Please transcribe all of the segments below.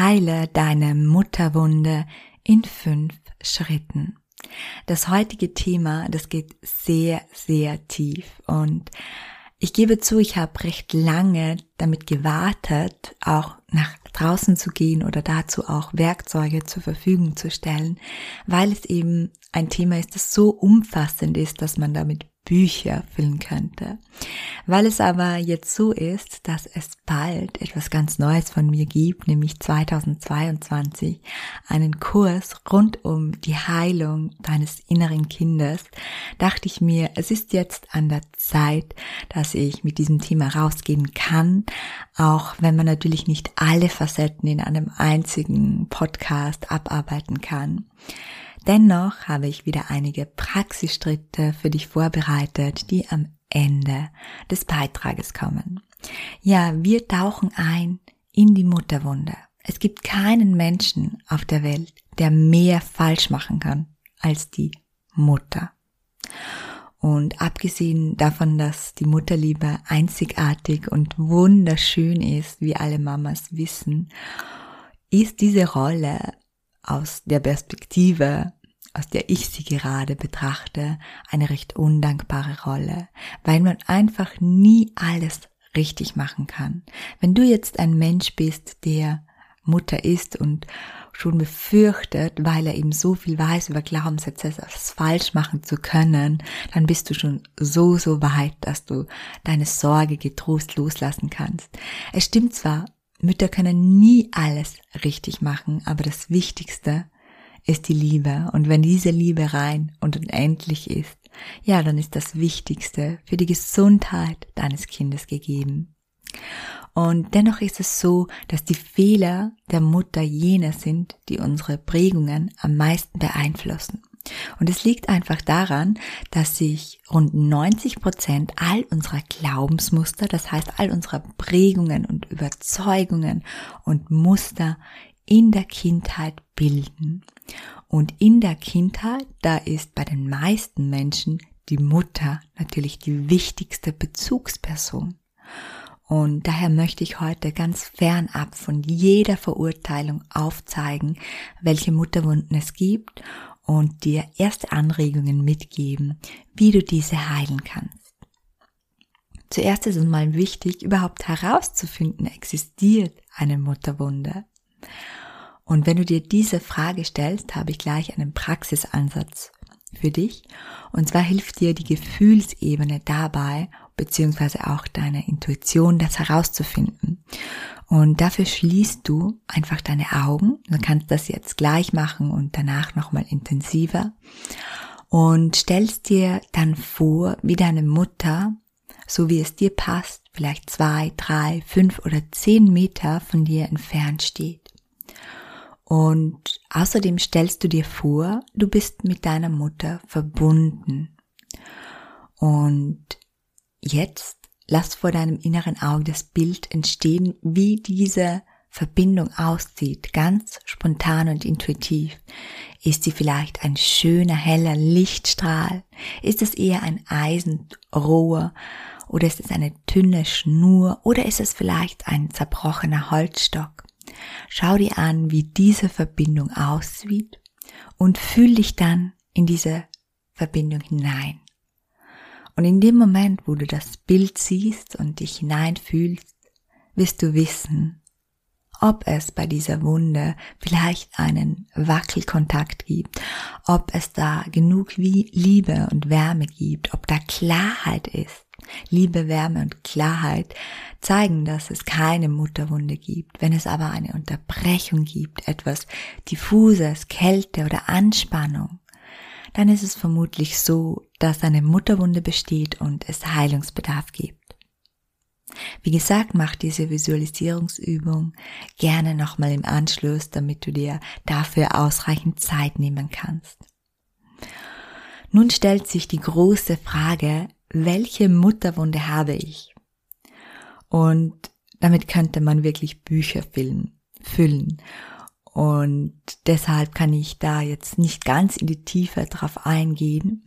Heile deine Mutterwunde in fünf Schritten. Das heutige Thema, das geht sehr, sehr tief und ich gebe zu, ich habe recht lange damit gewartet, auch nach draußen zu gehen oder dazu auch Werkzeuge zur Verfügung zu stellen, weil es eben ein Thema ist, das so umfassend ist, dass man damit Bücher füllen könnte. Weil es aber jetzt so ist, dass es bald etwas ganz Neues von mir gibt, nämlich 2022 einen Kurs rund um die Heilung deines inneren Kindes, dachte ich mir, es ist jetzt an der Zeit, dass ich mit diesem Thema rausgehen kann, auch wenn man natürlich nicht alle Facetten in einem einzigen Podcast abarbeiten kann. Dennoch habe ich wieder einige Praxisstritte für dich vorbereitet, die am Ende des Beitrages kommen. Ja, wir tauchen ein in die Mutterwunde. Es gibt keinen Menschen auf der Welt, der mehr falsch machen kann als die Mutter. Und abgesehen davon, dass die Mutterliebe einzigartig und wunderschön ist, wie alle Mamas wissen, ist diese Rolle aus der Perspektive, aus der ich sie gerade betrachte, eine recht undankbare Rolle, weil man einfach nie alles richtig machen kann. Wenn du jetzt ein Mensch bist, der Mutter ist und schon befürchtet, weil er eben so viel weiß über Glaubenssätze, es falsch machen zu können, dann bist du schon so, so weit, dass du deine Sorge getrost loslassen kannst. Es stimmt zwar, Mütter können nie alles richtig machen, aber das Wichtigste ist die Liebe. Und wenn diese Liebe rein und unendlich ist, ja, dann ist das Wichtigste für die Gesundheit deines Kindes gegeben. Und dennoch ist es so, dass die Fehler der Mutter jene sind, die unsere Prägungen am meisten beeinflussen. Und es liegt einfach daran, dass sich rund 90 Prozent all unserer Glaubensmuster, das heißt all unserer Prägungen und Überzeugungen und Muster in der Kindheit bilden. Und in der Kindheit, da ist bei den meisten Menschen die Mutter natürlich die wichtigste Bezugsperson. Und daher möchte ich heute ganz fernab von jeder Verurteilung aufzeigen, welche Mutterwunden es gibt und dir erste Anregungen mitgeben, wie du diese heilen kannst. Zuerst ist es mal wichtig, überhaupt herauszufinden, existiert eine Mutterwunde. Und wenn du dir diese Frage stellst, habe ich gleich einen Praxisansatz für dich. Und zwar hilft dir die Gefühlsebene dabei, beziehungsweise auch deine Intuition, das herauszufinden. Und dafür schließt du einfach deine Augen. Du kannst das jetzt gleich machen und danach nochmal intensiver. Und stellst dir dann vor, wie deine Mutter, so wie es dir passt, vielleicht zwei, drei, fünf oder zehn Meter von dir entfernt steht. Und außerdem stellst du dir vor, du bist mit deiner Mutter verbunden. Und jetzt lass vor deinem inneren Auge das Bild entstehen, wie diese Verbindung aussieht, ganz spontan und intuitiv. Ist sie vielleicht ein schöner, heller Lichtstrahl? Ist es eher ein Eisenrohr? Oder ist es eine dünne Schnur? Oder ist es vielleicht ein zerbrochener Holzstock? Schau dir an, wie diese Verbindung aussieht und fühl dich dann in diese Verbindung hinein. Und in dem Moment, wo du das Bild siehst und dich hineinfühlst, wirst du wissen, ob es bei dieser Wunde vielleicht einen Wackelkontakt gibt, ob es da genug Liebe und Wärme gibt, ob da Klarheit ist. Liebe, Wärme und Klarheit zeigen, dass es keine Mutterwunde gibt. Wenn es aber eine Unterbrechung gibt, etwas diffuses, Kälte oder Anspannung, dann ist es vermutlich so, dass eine Mutterwunde besteht und es Heilungsbedarf gibt. Wie gesagt, mach diese Visualisierungsübung gerne nochmal im Anschluss, damit du dir dafür ausreichend Zeit nehmen kannst. Nun stellt sich die große Frage, welche Mutterwunde habe ich? Und damit könnte man wirklich Bücher füllen. Und deshalb kann ich da jetzt nicht ganz in die Tiefe drauf eingehen,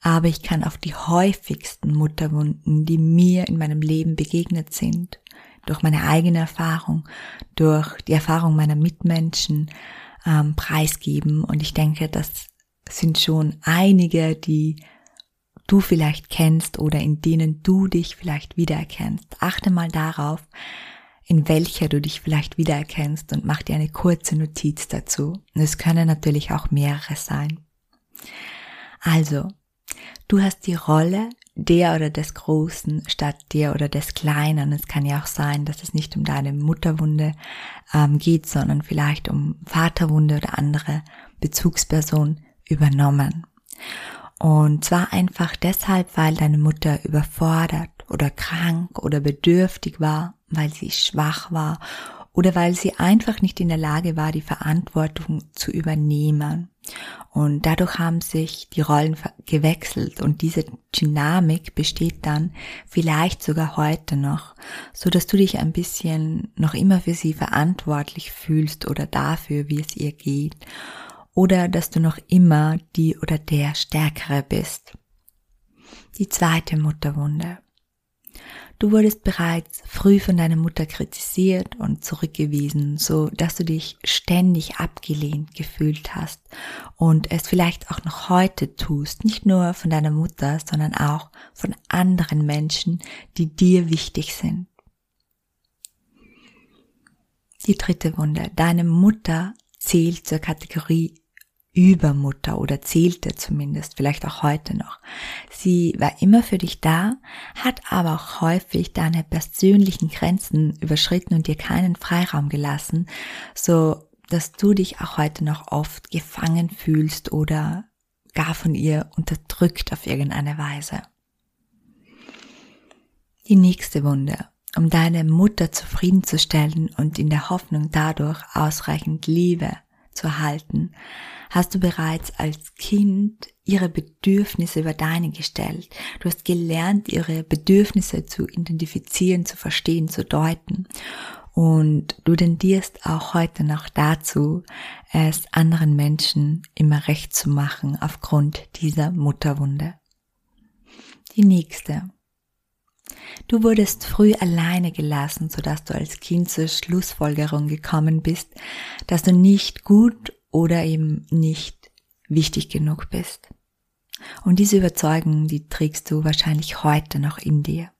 aber ich kann auf die häufigsten Mutterwunden, die mir in meinem Leben begegnet sind, durch meine eigene Erfahrung, durch die Erfahrung meiner Mitmenschen ähm, preisgeben. Und ich denke, das sind schon einige, die du vielleicht kennst oder in denen du dich vielleicht wiedererkennst. Achte mal darauf, in welcher du dich vielleicht wiedererkennst und mach dir eine kurze Notiz dazu. es können natürlich auch mehrere sein. Also, du hast die Rolle der oder des Großen statt der oder des Kleinen. Es kann ja auch sein, dass es nicht um deine Mutterwunde ähm, geht, sondern vielleicht um Vaterwunde oder andere Bezugsperson übernommen. Und zwar einfach deshalb, weil deine Mutter überfordert oder krank oder bedürftig war, weil sie schwach war oder weil sie einfach nicht in der Lage war, die Verantwortung zu übernehmen. Und dadurch haben sich die Rollen gewechselt und diese Dynamik besteht dann vielleicht sogar heute noch, so dass du dich ein bisschen noch immer für sie verantwortlich fühlst oder dafür, wie es ihr geht oder dass du noch immer die oder der Stärkere bist. Die zweite Mutterwunde. Du wurdest bereits früh von deiner Mutter kritisiert und zurückgewiesen, so dass du dich ständig abgelehnt gefühlt hast und es vielleicht auch noch heute tust, nicht nur von deiner Mutter, sondern auch von anderen Menschen, die dir wichtig sind. Die dritte Wunde. Deine Mutter zählt zur Kategorie Übermutter oder zählte zumindest, vielleicht auch heute noch. Sie war immer für dich da, hat aber auch häufig deine persönlichen Grenzen überschritten und dir keinen Freiraum gelassen, so dass du dich auch heute noch oft gefangen fühlst oder gar von ihr unterdrückt auf irgendeine Weise. Die nächste Wunde. Um deine Mutter zufriedenzustellen und in der Hoffnung dadurch ausreichend Liebe zu erhalten, hast du bereits als Kind ihre Bedürfnisse über deine gestellt. Du hast gelernt, ihre Bedürfnisse zu identifizieren, zu verstehen, zu deuten. Und du tendierst auch heute noch dazu, es anderen Menschen immer recht zu machen aufgrund dieser Mutterwunde. Die nächste. Du wurdest früh alleine gelassen, sodass du als Kind zur Schlussfolgerung gekommen bist, dass du nicht gut oder eben nicht wichtig genug bist. Und diese Überzeugung, die trägst du wahrscheinlich heute noch in dir.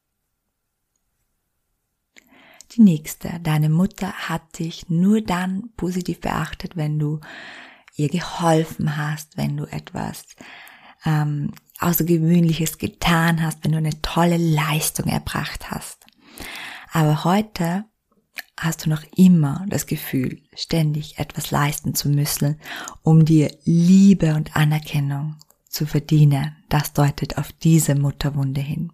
Die nächste, deine Mutter hat dich nur dann positiv beachtet, wenn du ihr geholfen hast, wenn du etwas ähm, Außergewöhnliches getan hast, wenn du eine tolle Leistung erbracht hast. Aber heute hast du noch immer das Gefühl, ständig etwas leisten zu müssen, um dir Liebe und Anerkennung zu verdienen. Das deutet auf diese Mutterwunde hin.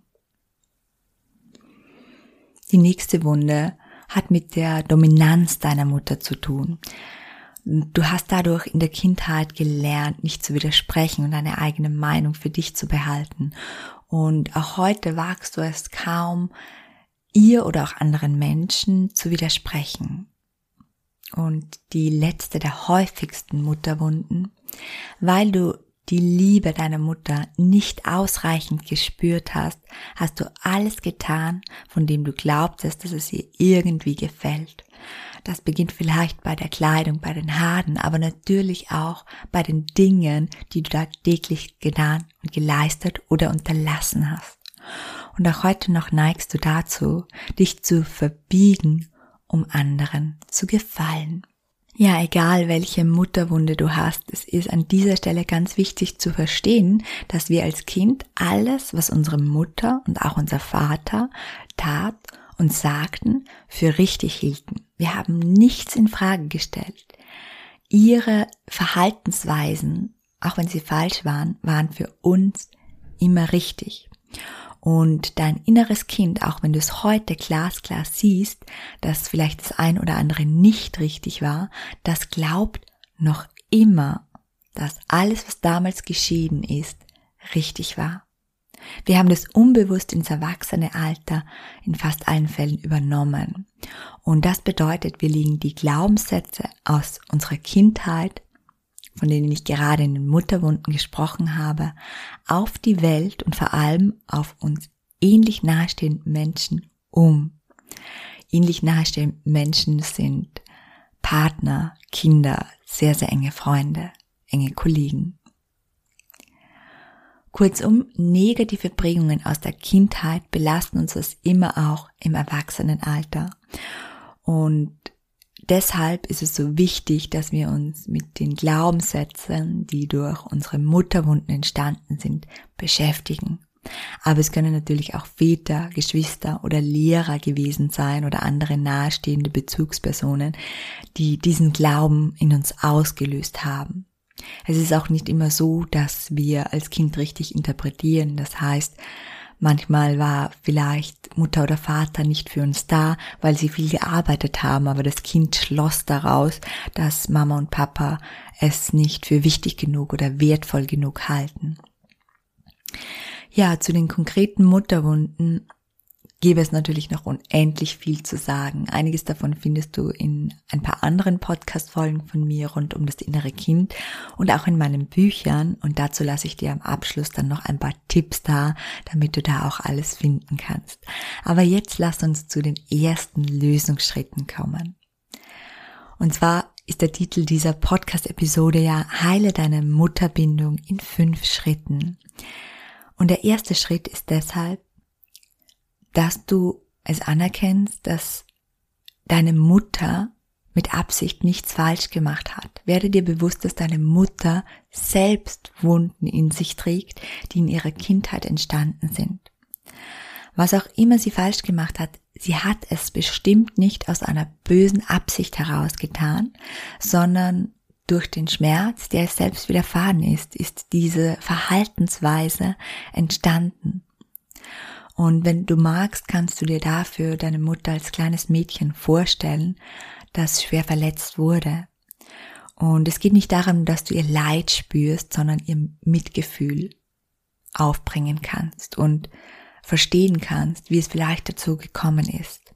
Die nächste Wunde hat mit der Dominanz deiner Mutter zu tun. Du hast dadurch in der Kindheit gelernt, nicht zu widersprechen und deine eigene Meinung für dich zu behalten. Und auch heute wagst du es kaum, ihr oder auch anderen Menschen zu widersprechen. Und die letzte der häufigsten Mutterwunden, weil du die Liebe deiner Mutter nicht ausreichend gespürt hast, hast du alles getan, von dem du glaubtest, dass es ihr irgendwie gefällt. Das beginnt vielleicht bei der Kleidung, bei den Haaren, aber natürlich auch bei den Dingen, die du tagtäglich getan und geleistet oder unterlassen hast. Und auch heute noch neigst du dazu, dich zu verbiegen, um anderen zu gefallen. Ja, egal welche Mutterwunde du hast, es ist an dieser Stelle ganz wichtig zu verstehen, dass wir als Kind alles, was unsere Mutter und auch unser Vater tat und sagten, für richtig hielten. Wir haben nichts in Frage gestellt. Ihre Verhaltensweisen, auch wenn sie falsch waren, waren für uns immer richtig. Und dein inneres Kind, auch wenn du es heute glasklar siehst, dass vielleicht das ein oder andere nicht richtig war, das glaubt noch immer, dass alles, was damals geschehen ist, richtig war. Wir haben das unbewusst ins erwachsene Alter in fast allen Fällen übernommen. Und das bedeutet, wir legen die Glaubenssätze aus unserer Kindheit, von denen ich gerade in den Mutterwunden gesprochen habe, auf die Welt und vor allem auf uns ähnlich nahestehenden Menschen um. Ähnlich nahestehende Menschen sind Partner, Kinder, sehr, sehr enge Freunde, enge Kollegen. Kurzum, negative Prägungen aus der Kindheit belasten uns das immer auch im Erwachsenenalter. Und deshalb ist es so wichtig, dass wir uns mit den Glaubenssätzen, die durch unsere Mutterwunden entstanden sind, beschäftigen. Aber es können natürlich auch Väter, Geschwister oder Lehrer gewesen sein oder andere nahestehende Bezugspersonen, die diesen Glauben in uns ausgelöst haben. Es ist auch nicht immer so, dass wir als Kind richtig interpretieren. Das heißt, manchmal war vielleicht Mutter oder Vater nicht für uns da, weil sie viel gearbeitet haben, aber das Kind schloss daraus, dass Mama und Papa es nicht für wichtig genug oder wertvoll genug halten. Ja, zu den konkreten Mutterwunden gäbe es natürlich noch unendlich viel zu sagen. Einiges davon findest du in ein paar anderen Podcast-Folgen von mir rund um das innere Kind und auch in meinen Büchern. Und dazu lasse ich dir am Abschluss dann noch ein paar Tipps da, damit du da auch alles finden kannst. Aber jetzt lass uns zu den ersten Lösungsschritten kommen. Und zwar ist der Titel dieser Podcast-Episode ja Heile deine Mutterbindung in fünf Schritten. Und der erste Schritt ist deshalb, dass du es anerkennst, dass deine Mutter mit Absicht nichts falsch gemacht hat. Werde dir bewusst, dass deine Mutter selbst Wunden in sich trägt, die in ihrer Kindheit entstanden sind. Was auch immer sie falsch gemacht hat, sie hat es bestimmt nicht aus einer bösen Absicht heraus getan, sondern durch den Schmerz, der es selbst widerfahren ist, ist diese Verhaltensweise entstanden. Und wenn du magst, kannst du dir dafür deine Mutter als kleines Mädchen vorstellen, das schwer verletzt wurde. Und es geht nicht darum, dass du ihr Leid spürst, sondern ihr Mitgefühl aufbringen kannst und verstehen kannst, wie es vielleicht dazu gekommen ist.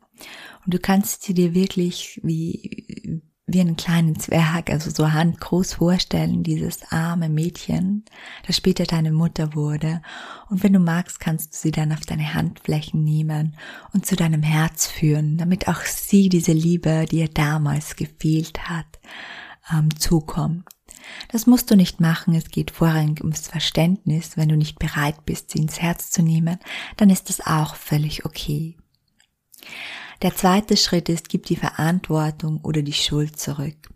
Und du kannst sie dir wirklich wie, wie einen kleinen Zwerg, also so handgroß vorstellen, dieses arme Mädchen, das später deine Mutter wurde. Und wenn du magst, kannst du sie dann auf deine Handflächen nehmen und zu deinem Herz führen, damit auch sie diese Liebe, die ihr damals gefehlt hat, ähm, zukommt. Das musst du nicht machen, es geht vorrangig ums Verständnis. Wenn du nicht bereit bist, sie ins Herz zu nehmen, dann ist das auch völlig okay. Der zweite Schritt ist, gib die Verantwortung oder die Schuld zurück.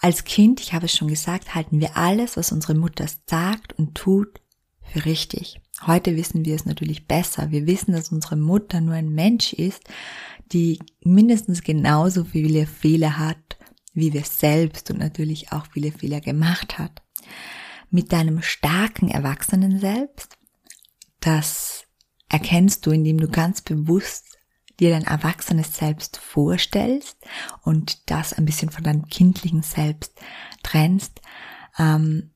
Als Kind, ich habe es schon gesagt, halten wir alles, was unsere Mutter sagt und tut, für richtig. Heute wissen wir es natürlich besser. Wir wissen, dass unsere Mutter nur ein Mensch ist, die mindestens genauso viele Fehler hat, wie wir selbst und natürlich auch viele Fehler gemacht hat. Mit deinem starken Erwachsenen selbst, das erkennst du, indem du ganz bewusst dir dein erwachsenes Selbst vorstellst und das ein bisschen von deinem kindlichen Selbst trennst, ähm,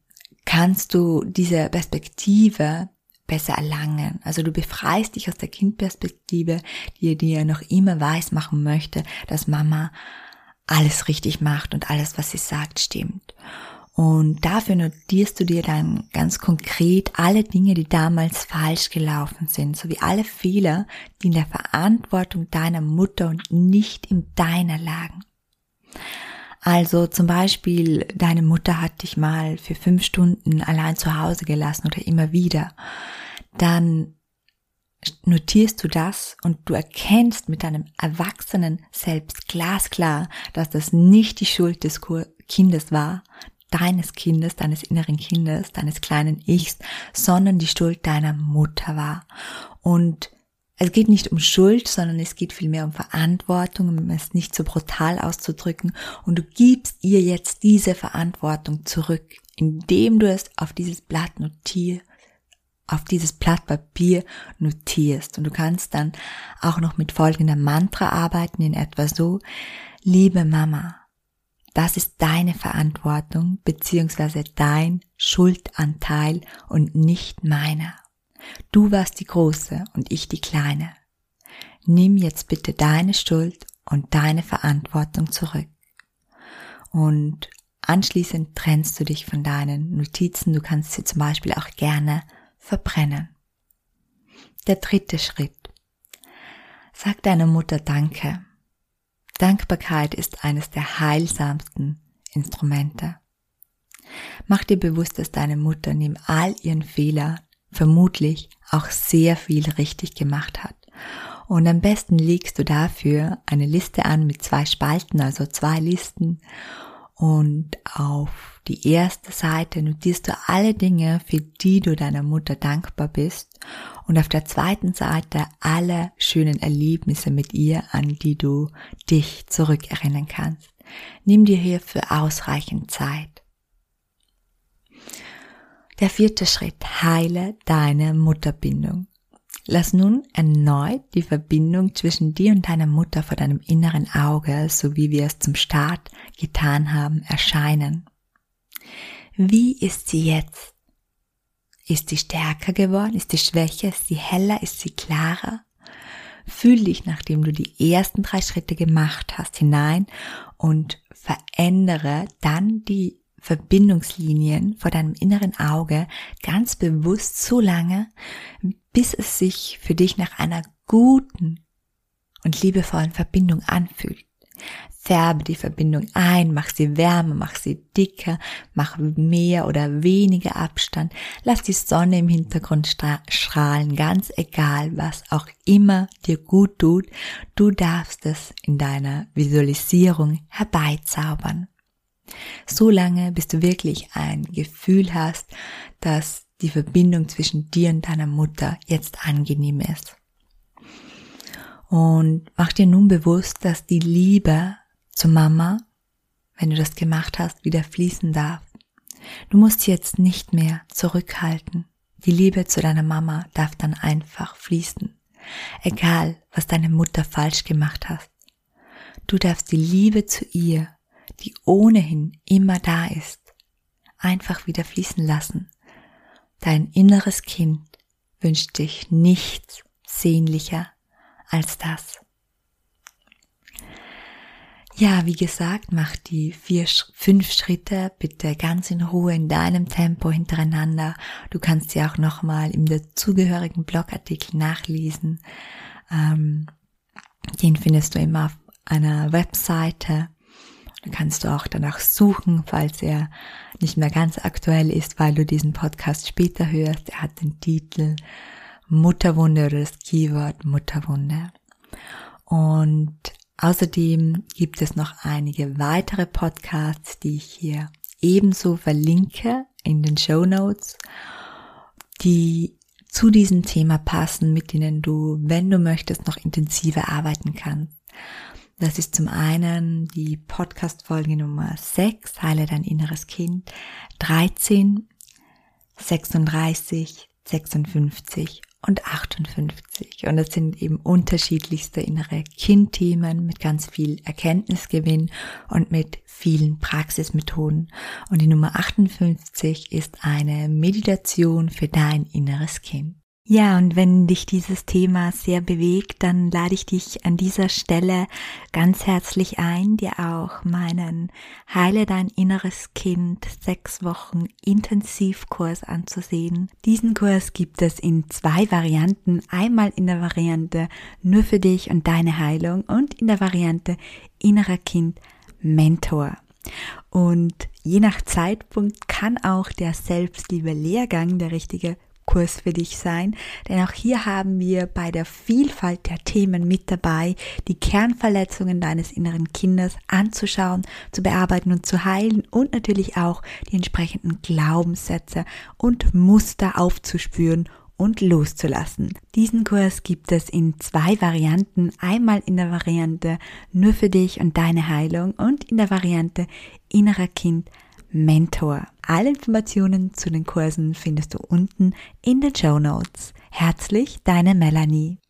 kannst du diese Perspektive besser erlangen. Also du befreist dich aus der Kindperspektive, die dir noch immer weiß machen möchte, dass Mama alles richtig macht und alles, was sie sagt, stimmt. Und dafür notierst du dir dann ganz konkret alle Dinge, die damals falsch gelaufen sind, sowie alle Fehler, die in der Verantwortung deiner Mutter und nicht in deiner lagen. Also zum Beispiel, deine Mutter hat dich mal für fünf Stunden allein zu Hause gelassen oder immer wieder. Dann notierst du das und du erkennst mit deinem Erwachsenen selbst glasklar, dass das nicht die Schuld des Kindes war, deines Kindes, deines inneren Kindes, deines kleinen Ichs, sondern die Schuld deiner Mutter war. Und es geht nicht um Schuld, sondern es geht vielmehr um Verantwortung, um es nicht so brutal auszudrücken. Und du gibst ihr jetzt diese Verantwortung zurück, indem du es auf dieses Blatt notierst, auf dieses Blatt Papier notierst. Und du kannst dann auch noch mit folgendem Mantra arbeiten, in etwa so, liebe Mama, das ist deine Verantwortung beziehungsweise dein Schuldanteil und nicht meiner. Du warst die Große und ich die Kleine. Nimm jetzt bitte deine Schuld und deine Verantwortung zurück. Und anschließend trennst du dich von deinen Notizen. Du kannst sie zum Beispiel auch gerne verbrennen. Der dritte Schritt. Sag deiner Mutter Danke. Dankbarkeit ist eines der heilsamsten Instrumente. Mach dir bewusst, dass deine Mutter neben all ihren Fehlern vermutlich auch sehr viel richtig gemacht hat. Und am besten legst du dafür eine Liste an mit zwei Spalten, also zwei Listen. Und auf die erste Seite notierst du alle Dinge, für die du deiner Mutter dankbar bist. Und auf der zweiten Seite alle schönen Erlebnisse mit ihr, an die du dich zurückerinnern kannst. Nimm dir hierfür ausreichend Zeit. Der vierte Schritt, heile deine Mutterbindung. Lass nun erneut die Verbindung zwischen dir und deiner Mutter vor deinem inneren Auge, so wie wir es zum Start getan haben, erscheinen. Wie ist sie jetzt? Ist sie stärker geworden? Ist sie schwächer? Ist sie heller? Ist sie klarer? Fühl dich, nachdem du die ersten drei Schritte gemacht hast, hinein und verändere dann die Verbindungslinien vor deinem inneren Auge ganz bewusst so lange, bis es sich für dich nach einer guten und liebevollen Verbindung anfühlt. Färbe die Verbindung ein, mach sie wärmer, mach sie dicker, mach mehr oder weniger Abstand, lass die Sonne im Hintergrund strahlen, ganz egal, was auch immer dir gut tut, du darfst es in deiner Visualisierung herbeizaubern. So lange, bis du wirklich ein Gefühl hast, dass die Verbindung zwischen dir und deiner Mutter jetzt angenehm ist. Und mach dir nun bewusst, dass die Liebe zu Mama, wenn du das gemacht hast, wieder fließen darf. Du musst jetzt nicht mehr zurückhalten. Die Liebe zu deiner Mama darf dann einfach fließen. Egal, was deine Mutter falsch gemacht hat. Du darfst die Liebe zu ihr die ohnehin immer da ist, einfach wieder fließen lassen. Dein inneres Kind wünscht dich nichts sehnlicher als das. Ja, wie gesagt, mach die vier, fünf Schritte bitte ganz in Ruhe in deinem Tempo hintereinander. Du kannst sie auch nochmal im dazugehörigen Blogartikel nachlesen. Ähm, den findest du immer auf einer Webseite da kannst du auch danach suchen, falls er nicht mehr ganz aktuell ist, weil du diesen Podcast später hörst. Er hat den Titel Mutterwunde oder das Keyword Mutterwunde. Und außerdem gibt es noch einige weitere Podcasts, die ich hier ebenso verlinke in den Show Notes, die zu diesem Thema passen, mit denen du, wenn du möchtest, noch intensiver arbeiten kannst. Das ist zum einen die Podcast-Folge Nummer 6, Heile dein inneres Kind, 13, 36, 56 und 58. Und das sind eben unterschiedlichste innere Kindthemen mit ganz viel Erkenntnisgewinn und mit vielen Praxismethoden. Und die Nummer 58 ist eine Meditation für dein inneres Kind. Ja, und wenn dich dieses Thema sehr bewegt, dann lade ich dich an dieser Stelle ganz herzlich ein, dir auch meinen Heile dein inneres Kind sechs Wochen Intensivkurs anzusehen. Diesen Kurs gibt es in zwei Varianten. Einmal in der Variante nur für dich und deine Heilung und in der Variante innerer Kind Mentor. Und je nach Zeitpunkt kann auch der Selbstliebe Lehrgang der richtige Kurs für dich sein, denn auch hier haben wir bei der Vielfalt der Themen mit dabei, die Kernverletzungen deines inneren Kindes anzuschauen, zu bearbeiten und zu heilen und natürlich auch die entsprechenden Glaubenssätze und Muster aufzuspüren und loszulassen. Diesen Kurs gibt es in zwei Varianten. Einmal in der Variante nur für dich und deine Heilung und in der Variante innerer Kind Mentor. Alle Informationen zu den Kursen findest du unten in den Show Notes. Herzlich, deine Melanie.